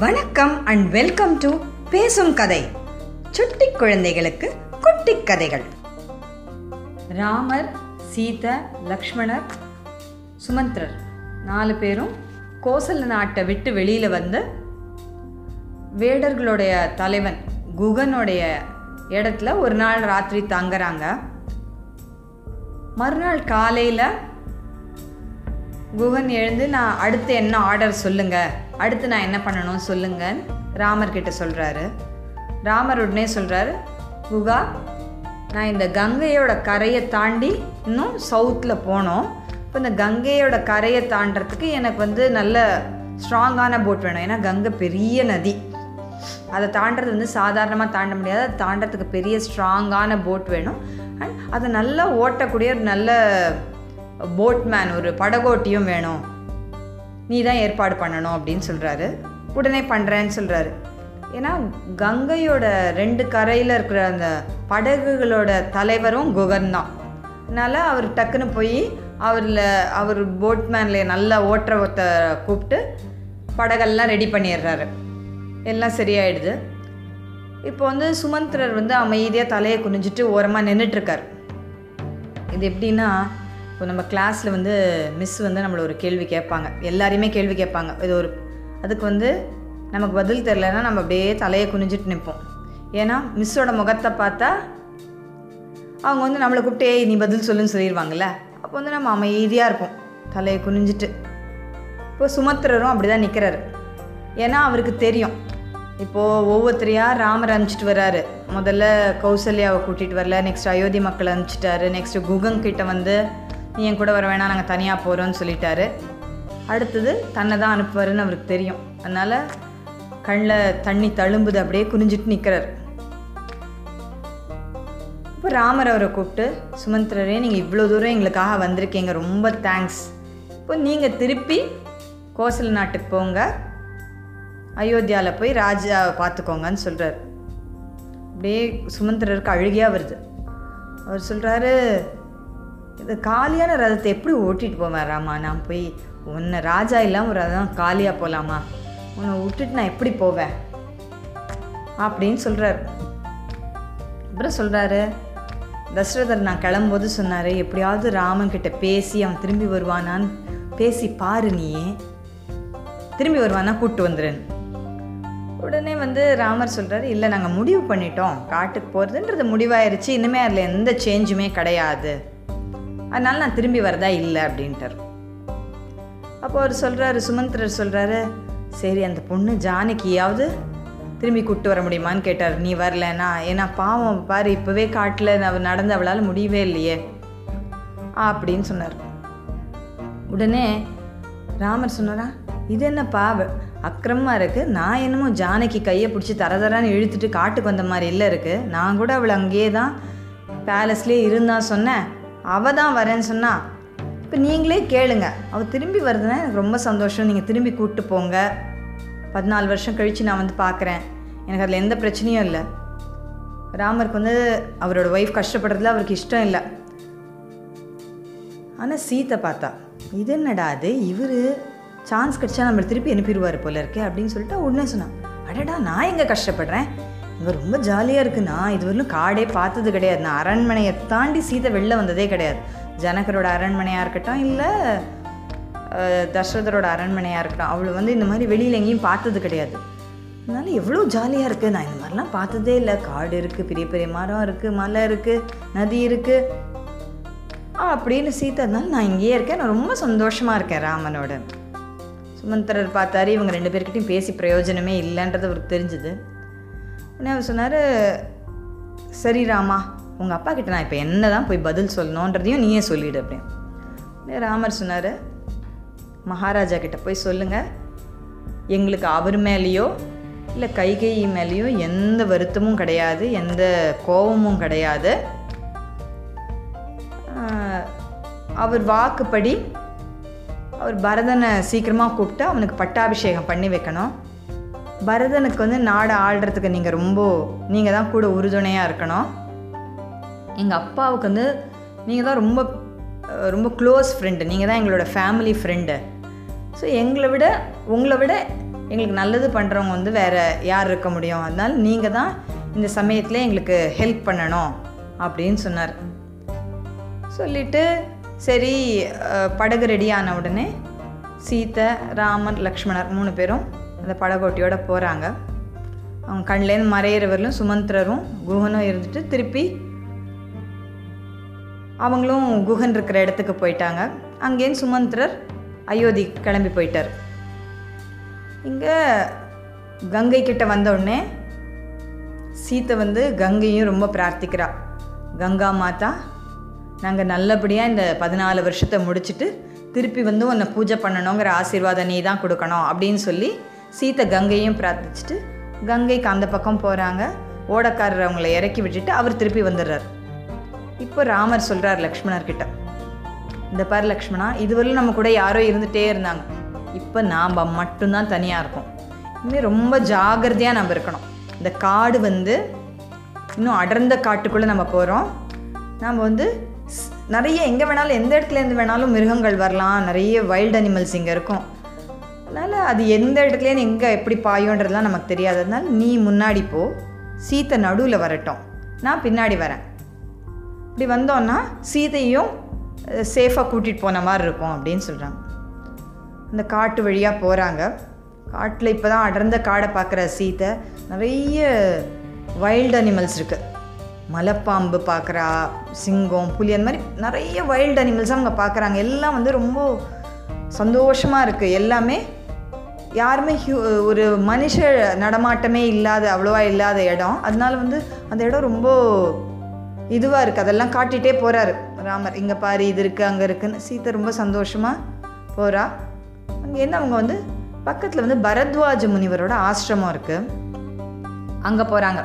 வணக்கம் and welcome to பேசும் கதை. சுட்டி குழந்தைகளுக்கு குட்டி கதைகள். ராமர் சீத லக்ஷ்மணர் சுமந்திரர் நாலு பேரும் கோசல நாட்டை விட்டு வெளியில் வந்து வேடர்களுடைய தலைவன் குகனுடைய இடத்துல ஒரு நாள் ராத்திரி தங்குறாங்க. மறுநாள் காலையில் குகன் எழுந்து நான் அடுத்து என்ன ஆர்டர் சொல்லுங்கள் அடுத்து நான் என்ன பண்ணணும் சொல்லுங்கள் ராமர்கிட்ட சொல்கிறாரு ராமர் உடனே சொல்கிறாரு குகா நான் இந்த கங்கையோட கரையை தாண்டி இன்னும் சவுத்தில் போனோம். இப்போ இந்த கங்கையோட கரையை தாண்டறதுக்கு எனக்கு வந்து நல்ல ஸ்ட்ராங்கான போட் வேணும். ஏன்னா கங்கை பெரிய நதி. அதை தாண்டறது வந்து சாதாரணமாக தாண்ட முடியாது. அதை தாண்டறதுக்கு பெரிய ஸ்ட்ராங்கான போட் வேணும். அண்ட் அதை நல்லா ஓட்டக்கூடிய ஒரு நல்ல போட்மேன் ஒரு படகோட்டியும் வேணும். நீ தான் ஏற்பாடு பண்ணணும் அப்படின்னு சொல்கிறாரு உடனே பண்ணுறேன்னு சொல்கிறாரு ஏன்னா கங்கையோட ரெண்டு கரையில் இருக்கிற அந்த படகுகளோட தலைவரும் குகன் தான். அதனால் அவர் டக்குன்னு போய் அவரில் அவர் போட்மேனில் நல்லா ஓட்டுற ஒருத்த கூப்பிட்டு படகெல்லாம் ரெடி பண்ணிடுறாரு. எல்லாம் சரியாயிடுது. இப்போ வந்து சுமந்திரர் வந்து அமைதியாக தலையை குனிஞ்சிட்டு ஓரமாக நின்றுட்டுருக்கார் இது எப்படின்னா இப்போ நம்ம கிளாஸில் வந்து மிஸ் வந்து நம்மளை ஒரு கேள்வி கேட்பாங்க. எல்லாரையுமே கேள்வி கேட்பாங்க. இது ஒரு அதுக்கு வந்து நமக்கு பதில் தெரிலனா நம்ம அப்படியே தலையை குனிஞ்சிட்டு நிற்போம் ஏன்னா மிஸ்ஸோட முகத்தை பார்த்தா அவங்க வந்து நம்மளை கூப்பிட்டே நீ பதில் சொல்லுன்னு சொல்லிடுவாங்கல்ல அப்போ வந்து நம்ம அமைதியாக இருப்போம். தலையை குனிஞ்சிட்டு. இப்போ சுமத்திரரும் அப்படி தான் நிற்கிறாரு ஏன்னா அவருக்கு தெரியும். இப்போது ஒவ்வொருத்தரையாக ராமர் அனுப்பிச்சிட்டு வராரு. முதல்ல கௌசல்யாவை கூட்டிகிட்டு வரல நெக்ஸ்ட் அயோத்தி மக்களை அனுப்பிச்சிட்டாரு நெக்ஸ்ட்டு குகங்கிட்ட வந்து நீ என் கூட வர வேணாம் நாங்கள் தனியாக போகிறோன்னு சொல்லிட்டாரு. அடுத்தது தன்னை தான் அனுப்புவாருன்னு அவருக்கு தெரியும். அதனால் கண்ணில் தண்ணி தழும்புது அப்படியே குனிஞ்சிட்டு நிற்கிறார் இப்போ ராமர் அவரை கூப்பிட்டு சுமந்திரரே நீங்கள் இவ்வளோ தூரம் எங்களுக்காக வந்திருக்கீங்க ரொம்ப தேங்க்ஸ் இப்போ நீங்கள் திருப்பி கோசல நாட்டுக்கு போங்க. அயோத்தியாவில் போய் ராஜாவை பார்த்துக்கோங்கன்னு சொல்கிறார் அப்படியே சுமந்திரருக்கு அழுகியாக வருது. அவர் சொல்கிறாரு இது காலியான ரதத்தை எப்படி ஓட்டிகிட்டு போவேன் ராமா? நான் போய் உன்னை ராஜா இல்லாமல் ஒரு ரதம் காலியாக போகலாமா உன்னை விட்டுட்டு நான் எப்படி போவேன்? அப்படின்னு சொல்கிறார் அப்புறம் சொல்கிறாரு தசரதர் நான் கிளம்பும்போது சொன்னார் எப்படியாவது ராமன் கிட்ட பேசி அவன் திரும்பி வருவானான்னு பேசி பாரு நீயே. திரும்பி வருவானா கூப்பிட்டு வந்துடுன்னு உடனே வந்து ராமர் சொல்கிறாரு இல்லை நாங்கள் முடிவு பண்ணிட்டோம். காட்டுக்கு போகிறதுன்றது முடிவாயிருச்சு. இனிமேல் அதில் எந்த சேஞ்சுமே கிடையாது. அதனால் நான் திரும்பி வரதா இல்லை அப்படின்ட்டார். அப்போ அவர் சொல்கிறாரு சுமந்திரர் சொல்கிறாரு சரி அந்த பொண்ணு ஜானகியாவது திரும்பி கூப்பிட்டு வர முடியுமான்னு கேட்டார். நீ வரலனா ஏன்னா பாவம் பாரு இப்போவே காட்டில் அவள் நடந்து அவளால் முடியவே இல்லையே. அப்படின்னு சொன்னார். உடனே ராமர் சொன்னாரா இது என்னப்பா அக்கிரமமாக இருக்குது நான் என்னமோ ஜானகி கையை பிடிச்சி தரதரான்னு இழுத்துட்டு காட்டுக்கு வந்த மாதிரி இல்லை இருக்குது நான் கூட அவளை அங்கேயே தான் பேலஸ்லேயே இருந்தான் சொன்னேன். அவள் தான் வரேன்னு சொன்னால் இப்போ நீங்களே கேளுங்க. அவள் திரும்பி வருதுன்னா எனக்கு ரொம்ப சந்தோஷம். நீங்கள் திரும்பி கூப்பிட்டு போங்க. பதினாலு வருஷம் கழித்து நான் வந்து பார்க்குறேன் எனக்கு அதில் எந்த பிரச்சனையும் இல்லை. ராமருக்கு வந்து அவரோட ஒய்ஃப் கஷ்டப்படுறதுல அவருக்கு இஷ்டம் இல்லை. ஆனால் சீத்தை பார்த்தா இது என்னடா அது? இவர் சான்ஸ் கிடச்சா நம்மளை திருப்பி அனுப்பிடுவார் போல இருக்கே அப்படின்னு சொல்லிட்டு உடனே சொன்னான் அடடா நான் எங்கே கஷ்டப்படுறேன்? இங்கே ரொம்ப ஜாலியாக இருக்குது நான் இதுவரையிலும் காடே பார்த்தது கிடையாது. நான் அரண்மனையை தாண்டி சீதை வெளில வந்ததே கிடையாது. ஜனகரோட அரண்மனையாக இருக்கட்டும் இல்லை தசரதரோட அரண்மனையாக இருக்கட்டும் அவளை வந்து இந்த மாதிரி வெளியில் எங்கேயும் பார்த்தது கிடையாது. அதனால எவ்வளோ ஜாலியாக இருக்குது நான் இந்த மாதிரிலாம் பார்த்ததே இல்லை. காடு இருக்குது பெரிய பெரிய மரம் இருக்குது மலை இருக்குது நதி இருக்குது அப்படின்னு சீதா இருந்தாலும் நான் இங்கேயே இருக்கேன். நான் ரொம்ப சந்தோஷமாக இருக்கேன் ராமனோட. சுமந்திரர் பார்த்தாரு. இவங்க ரெண்டு பேர்கிட்டையும் பேசி பிரயோஜனமே இல்லைன்றது அவருக்கு தெரிஞ்சுது. உடனே அவர் சொன்னார் சரி ராமா உங்கள் அப்பா கிட்ட நான் இப்போ என்ன தான் போய் பதில் சொல்லணுன்றதையும் நீயே சொல்லிடு அப்படின்னு. ராமர் சொன்னார் மகாராஜா கிட்ட போய் சொல்லுங்கள் எங்களுக்கு அவர் மேலேயோ இல்லை கைகை மேலேயோ எந்த வருத்தமும் கிடையாது எந்த கோபமும் கிடையாது. அவர் வாக்குப்படி அவர் பரதனை சீக்கிரமாக கூப்பிட்டு அவனுக்கு பட்டாபிஷேகம் பண்ணி வைக்கணும். பரதனுக்கு வந்து நாடை ஆள்றதுக்கு நீங்கள் ரொம்ப நீங்கள் தான் கூட உறுதுணையாக இருக்கணும். எங்கள் அப்பாவுக்கு வந்து நீங்கள் தான் ரொம்ப ரொம்ப க்ளோஸ் ஃப்ரெண்டு நீங்கள் தான் எங்களோட ஃபேமிலி ஃப்ரெண்டு ஸோ எங்களை விட உங்களை விட எங்களுக்கு நல்லது பண்ணுறவங்க வந்து வேறு யார் இருக்க முடியும்? அதனால் நீங்கள் தான் இந்த சமயத்தில் எங்களுக்கு ஹெல்ப் பண்ணணும் அப்படின்னு சொன்னார். சொல்லிட்டு சரி படகு ரெடி ஆன உடனே சீத்தை ராமன் லக்ஷ்மணர் மூணு பேரும் அந்த படகோட்டியோட போகிறாங்க அவங்க கண்லேருந்து மறையிறவர்களும் சுமந்திரரும் குஹனும் இருந்துட்டு திருப்பி அவங்களும் குஹன் இருக்கிற இடத்துக்கு போயிட்டாங்க. அங்கேருந்து சுமந்திரர் அயோத்தி கிளம்பி போயிட்டார். இங்கே கங்கை கிட்ட வந்த உடனே சீத்தை வந்து கங்கையும் ரொம்ப பிரார்த்திக்கிறா. கங்கா மாதா நாங்கள் நல்லபடியாக இந்த பதினாலு வருஷத்தை முடிச்சுட்டு திருப்பி வந்து உன்னை பூஜை பண்ணணுங்கிற ஆசீர்வாதம் நீ தான் கொடுக்கணும் அப்படின்னு சொல்லி சீத்தை கங்கையும் பிரார்த்திச்சுட்டு கங்கைக்கு அந்த பக்கம் போகிறாங்க ஓடக்காரர் அவங்கள இறக்கி விட்டுட்டு அவர் திருப்பி வந்துடுறார். இப்போ ராமர் சொல்கிறார் லக்ஷ்மணர்கிட்ட. இந்த பாரு லக்ஷ்மணா இதுவரையும் நம்ம கூட யாரோ இருந்துகிட்டே இருந்தாங்க. இப்போ நாம் மட்டும்தான் தனியாக இருக்கோம். இன்னும் ரொம்ப ஜாகிரதையாக நம்ம இருக்கணும். இந்த காடு வந்து இன்னும் அடர்ந்த காட்டுக்குள்ளே நம்ம போகிறோம் நம்ம வந்து ஸ்- நிறைய எங்கே வேணாலும் எந்த இடத்துலேருந்து வேணாலும் மிருகங்கள் வரலாம். நிறைய வைல்டு அனிமல்ஸ் இங்கே இருக்கும். அதனால் அது எந்த இடத்துலேருந்து எங்கே எப்படி பாயோன்றதுலாம் நமக்கு தெரியாது. நீ முன்னாடி போ. சீத்தை நடுவில் வரட்டும். நான் பின்னாடி வரேன். இப்படி வந்தோன்னா சீதையும் சேஃபாக கூட்டிகிட்டு போன மாதிரி இருக்கும் அப்படின்னு சொல்கிறாங்க அந்த காட்டு வழியாக போகிறாங்க காட்டில் இப்போ தான் அடர்ந்த காடை பார்க்குற சீத்தை நிறைய வைல்டு அனிமல்ஸ் இருக்குது மலைப்பாம்பு பார்க்குறா சிங்கம் புலி அந்த மாதிரி நிறைய வைல்டு அனிமல்ஸ் அவங்க பார்க்குறாங்க எல்லாம் வந்து ரொம்ப சந்தோஷமாக இருக்குது எல்லாமே யாருமே ஹியூ ஒரு மனுஷ நடமாட்டமே இல்லாத அவ்வளோவா இல்லாத இடம். அதனால வந்து அந்த இடம் ரொம்ப இதுவாக இருக்குது அதெல்லாம் காட்டிகிட்டே போகிறாரு ராமர். இங்கே பாரு இது இருக்குது அங்கே இருக்குதுன்னு சீத்தை ரொம்ப சந்தோஷமாக போகிறா அங்கேருந்து அவங்க வந்து பக்கத்தில் வந்து பரத்வாஜ முனிவரோட ஆசிரமம் இருக்குது அங்கே போகிறாங்க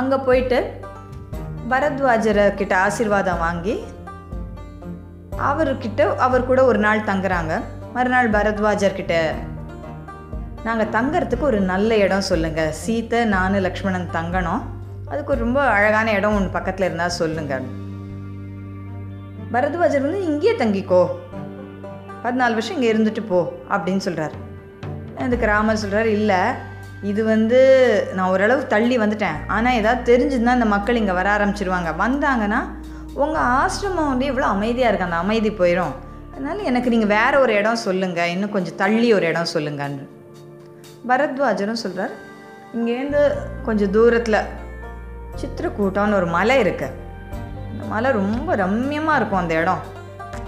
அங்கே போயிட்டு பரத்வாஜரை கிட்ட ஆசீர்வாதம் வாங்கி அவர்கிட்ட அவர் கூட ஒரு நாள் தங்குறாங்க. மறுநாள் பரத்வாஜர்கிட்ட நாங்கள் தங்கறதுக்கு ஒரு நல்ல இடம் சொல்லுங்கள் சீத்தை நான் லக்ஷ்மணன் தங்கணும். அதுக்கு ஒரு ரொம்ப அழகான இடம் ஒன்று பக்கத்தில் இருந்தால் சொல்லுங்கள் பரத்வாஜர் வந்து இங்கேயே தங்கிக்கோ. பதினாலு வருஷம் இங்கே இருந்துட்டு போ அப்படின்னு சொல்கிறார் அதுக்கு ராமர் சொல்கிறார் இல்லை இது வந்து நான் ஓரளவு தள்ளி வந்துட்டேன். ஆனால் ஏதாவது தெரிஞ்சுதுன்னா இந்த மக்கள் இங்கே வர ஆரம்பிச்சிருவாங்க. வந்தாங்கன்னா உங்கள் ஆசிரமம் வந்து எவ்வளோ அமைதியாக இருக்கு. அந்த அமைதி போயிடும் அதனால் எனக்கு நீங்கள் வேறு ஒரு இடம் சொல்லுங்கள் இன்னும் கொஞ்சம் தள்ளி ஒரு இடம் சொல்லுங்கன்னு. பரத்வாஜரும் சொல்கிறார் இங்கேருந்து கொஞ்சம் தூரத்தில் சித்திரக்கூட்டம்னு ஒரு மலை இருக்கு. அந்த மலை ரொம்ப ரம்மியமாக இருக்கும் அந்த இடம்.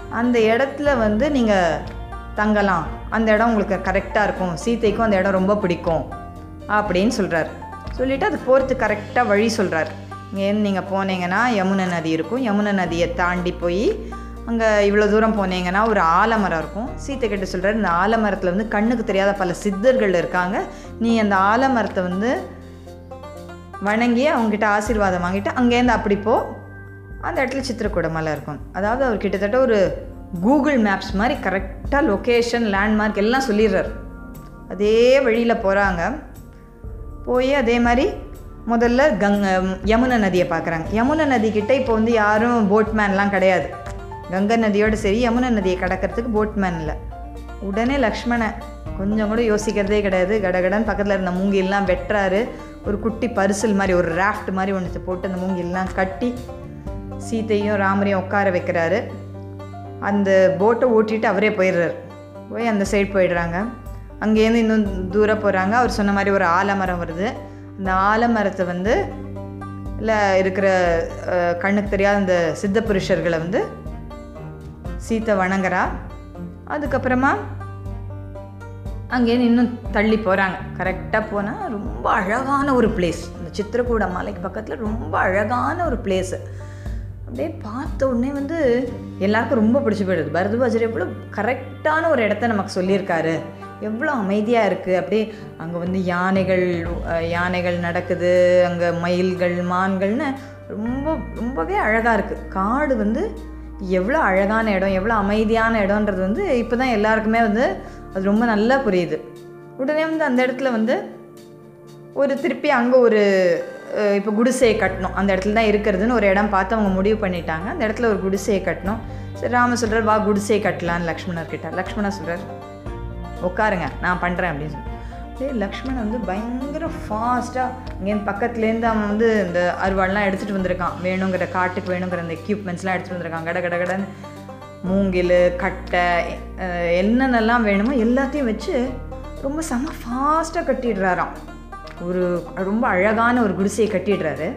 அந்த இடத்துல வந்து நீங்கள் தங்கலாம். அந்த இடம் உங்களுக்கு கரெக்டாக இருக்கும். சீதைக்கும் அந்த இடம் ரொம்ப பிடிக்கும். அப்படின்னு சொல்கிறார் சொல்லிவிட்டு அது போகிறதுக்கு கரெக்டாக வழி சொல்கிறார் இங்கேருந்து நீங்கள் போனீங்கன்னா யமுனை நதி இருக்கும். யமுனை நதியை தாண்டி போய் அங்கே இவ்வளோ தூரம் போனீங்கன்னா ஒரு ஆலமரம் இருக்கும். சீத்தை கிட்ட சொல்கிறார் இந்த ஆலமரத்தில் வந்து கண்ணுக்கு தெரியாத பல சித்தர்கள் இருக்காங்க. நீ அந்த ஆலமரத்தை வந்து வணங்கி அவங்ககிட்ட ஆசீர்வாதம் வாங்கிட்டு அங்கேருந்து அப்படி போ. அந்த இடத்துல சித்திரக்கூட மலை இருக்கும். அதாவது அவர் கிட்டத்தட்ட ஒரு கூகுள் மேப்ஸ் மாதிரி கரெக்டாக லொக்கேஷன் லேண்ட்மார்க் எல்லாம் சொல்லிடுறார். அதே வழியில் போகிறாங்க போய் அதே மாதிரி முதல்ல கங்க யமுனை நதியை பார்க்குறாங்க. யமுனை நதிக்கிட்ட இப்போ வந்து யாரும் போட்மேன்லாம் கிடையாது. கங்கை நதியோடு சரி யமுனை நதியை கடக்கிறதுக்கு போட்மேன் இல்லை. உடனே லக்ஷ்மணை கொஞ்சம் கூட யோசிக்கிறதே கிடையாது. கடகடன் பக்கத்தில் இருந்த மூங்கிலாம் வெட்டுறாரு. ஒரு குட்டி பரிசல் மாதிரி ஒரு ராஃப்ட் மாதிரி ஒன்று போட்டு அந்த மூங்கிலாம் கட்டி சீத்தையும் ராமரையும் உட்கார வைக்கிறாரு. அந்த போட்டை ஓட்டிட்டு அவரே போயிடுறாரு. போய் அந்த சைடு போயிடுறாங்க. அங்கேருந்து இன்னும் தூரம் போகிறாங்க அவர் சொன்ன மாதிரி ஒரு ஆலமரம் வருது. அந்த ஆலமரத்தை வந்து இல்லை இருக்கிற கண்ணுக்கு தெரியாத அந்த சித்த புருஷர்களை வந்து சீத்தை வணங்குறா. அதுக்கப்புறமா அங்கேருந்து இன்னும் தள்ளி போகிறாங்க கரெக்டாக போனால் ரொம்ப அழகான ஒரு பிளேஸ் இந்த சித்திரக்கூட மலைக்கு பக்கத்தில் ரொம்ப அழகான ஒரு பிளேஸு அப்படியே பார்த்த உடனே வந்து எல்லாருக்கும் ரொம்ப பிடிச்சி போயிடுது. பரதுபாஜர் எவ்வளோ கரெக்டான ஒரு இடத்த நமக்கு சொல்லியிருக்காரு. எவ்வளோ அமைதியாக இருக்குது அப்படியே அங்கே வந்து யானைகள் யானைகள் நடக்குது. அங்கே மயில்கள் மான்கள்னு ரொம்ப ரொம்பவே அழகாக இருக்குது காடு வந்து எவ்வளோ அழகான இடம் எவ்வளோ அமைதியான இடம்ன்றது வந்து இப்போ தான் எல்லாருக்குமே வந்து அது ரொம்ப நல்லா புரியுது. உடனே வந்து அந்த இடத்துல வந்து ஒரு திருப்பி அங்கே ஒரு இப்போ குடிசையை கட்டணும். அந்த இடத்துல தான் இருக்கிறதுன்னு ஒரு இடம் பார்த்து அவங்க முடிவு பண்ணிட்டாங்க. அந்த இடத்துல ஒரு குடிசையை கட்டணும். சரி ராம சொல்கிறார் வா குடிசையை கட்டலான்னு லக்ஷ்மணர் கிட்ட. லக்ஷ்மணர் சொல்கிறார் உட்காருங்க நான் பண்ணுறேன் அப்படின்னு சொல்லி. டே லக்ஷ்மணன் வந்து பயங்கர ஃபாஸ்ட்டாக இங்கேருந்து பக்கத்துலேருந்து அவன் வந்து இந்த அருவாள்லாம் எடுத்துகிட்டு வந்திருக்கான். வேணுங்கிற காட்டுக்கு வேணுங்கிற அந்த எக்யூப்மெண்ட்ஸ்லாம் எடுத்துகிட்டு வந்திருக்கான். கட கட கடன்னு மூங்கில் கட்டை என்னென்னலாம் வேணுமோ எல்லாத்தையும் வச்சு ரொம்ப செம ஃபாஸ்ட்டாக கட்டிடுறாராம். ஒரு ரொம்ப அழகான ஒரு குடிசையை கட்டிடுறாரு.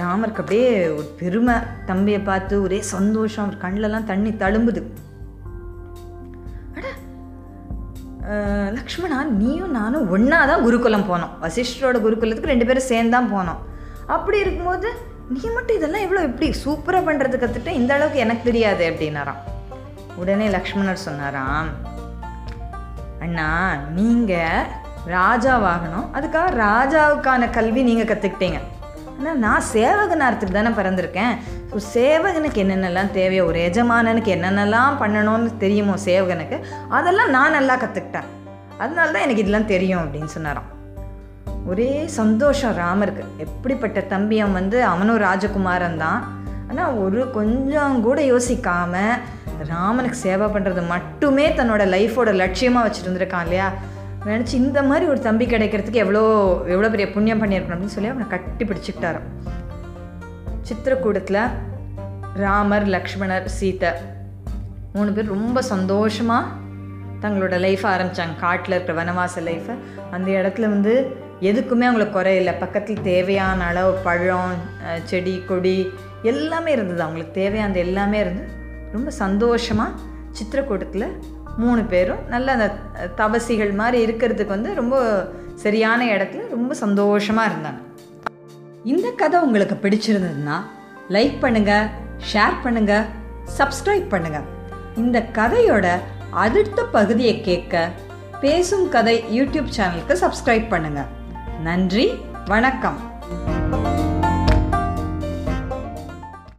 ராமருக்கு அப்படியே ஒரு பெருமை. தம்பியை பார்த்து ஒரே சந்தோஷம். அவர் கண்ணிலலாம் தண்ணி தழும்புது. லக்ஷ்மணா நீயும் நானும் ஒன்றா தான் குருகுலம் போனோம். வசிஷ்டரோட குருகுலத்துக்கு ரெண்டு பேரும் சேர்ந்து தான் போனோம். அப்படி இருக்கும்போது நீ மட்டும் இதெல்லாம் எவ்வளோ எப்படி சூப்பராக பண்ணுறது கற்றுட்டு இந்த அளவுக்கு எனக்கு தெரியாது அப்படின்னாராம். உடனே லக்ஷ்மணர் சொன்னாராம் அண்ணா நீங்கள் ராஜாவாகணும். அதுக்காக ராஜாவுக்கான கல்வி நீங்கள் கற்றுக்கிட்டீங்க ஆனால் நான் சேவகனார்த்துக்கு தானே பிறந்திருக்கேன். ஸோ சேவகனுக்கு என்னென்னலாம் தேவையோ ஒரு எஜமானனுக்கு என்னென்னலாம் பண்ணணும்னு தெரியுமோ சேவகனுக்கு அதெல்லாம் நான் நல்லா கற்றுக்கிட்டேன் அதனால தான் எனக்கு இதெல்லாம் தெரியும் அப்படின்னு சொன்னாராம். ஒரே சந்தோஷம் ராமருக்கு. எப்படிப்பட்ட தம்பி அவன் வந்து அவனும் ராஜகுமாரன் தான். ஆனால் ஒரு கொஞ்சம் கூட யோசிக்காம ராமனுக்கு சேவை பண்ணுறது மட்டுமே தன்னோட லைஃபோட லட்சியமாக வச்சுட்டு இருந்திருக்கான் இல்லையா? நினச்சி இந்த மாதிரி ஒரு தம்பி கிடைக்கிறதுக்கு எவ்வளோ எவ்வளோ பெரிய புண்ணியம் பண்ணியிருக்கணும் அப்படின்னு சொல்லி அவனை கட்டி பிடிச்சிக்கிட்டாரான் சித்திரக்கூடத்தில் ராமர் லக்ஷ்மணர் சீதை மூணு பேர் ரொம்ப சந்தோஷமாக தங்களோட லைஃப்பை ஆரம்பித்தாங்க காட்டில் இருக்கிற வனவாச லைஃப்பை அந்த இடத்துல வந்து எதுக்குமே அவங்களுக்கு குறையில்லை பக்கத்தில் தேவையான அளவு பழம் செடி கொடி எல்லாமே இருந்தது. அவங்களுக்கு தேவையானது எல்லாமே இருந்து ரொம்ப சந்தோஷமாக சித்திரக்கூட்டத்தில் மூணு பேரும் நல்ல அந்த தபசிகள் மாதிரி இருக்கிறதுக்கு வந்து ரொம்ப சரியான இடத்துல ரொம்ப சந்தோஷமாக இருந்தாங்க. இந்த கதை உங்களுக்கு பிடிச்சிருந்ததுன்னா லைக் பண்ணுங்க ஷேர் பண்ணுங்க சப்ஸ்கிரைப் பண்ணுங்க. இந்த கதையோட அடுத்த பகுதியை கேட்க பேசும் கதை யூடியூப் சேனலுக்கு சப்ஸ்கிரைப் பண்ணுங்க. நன்றி வணக்கம்.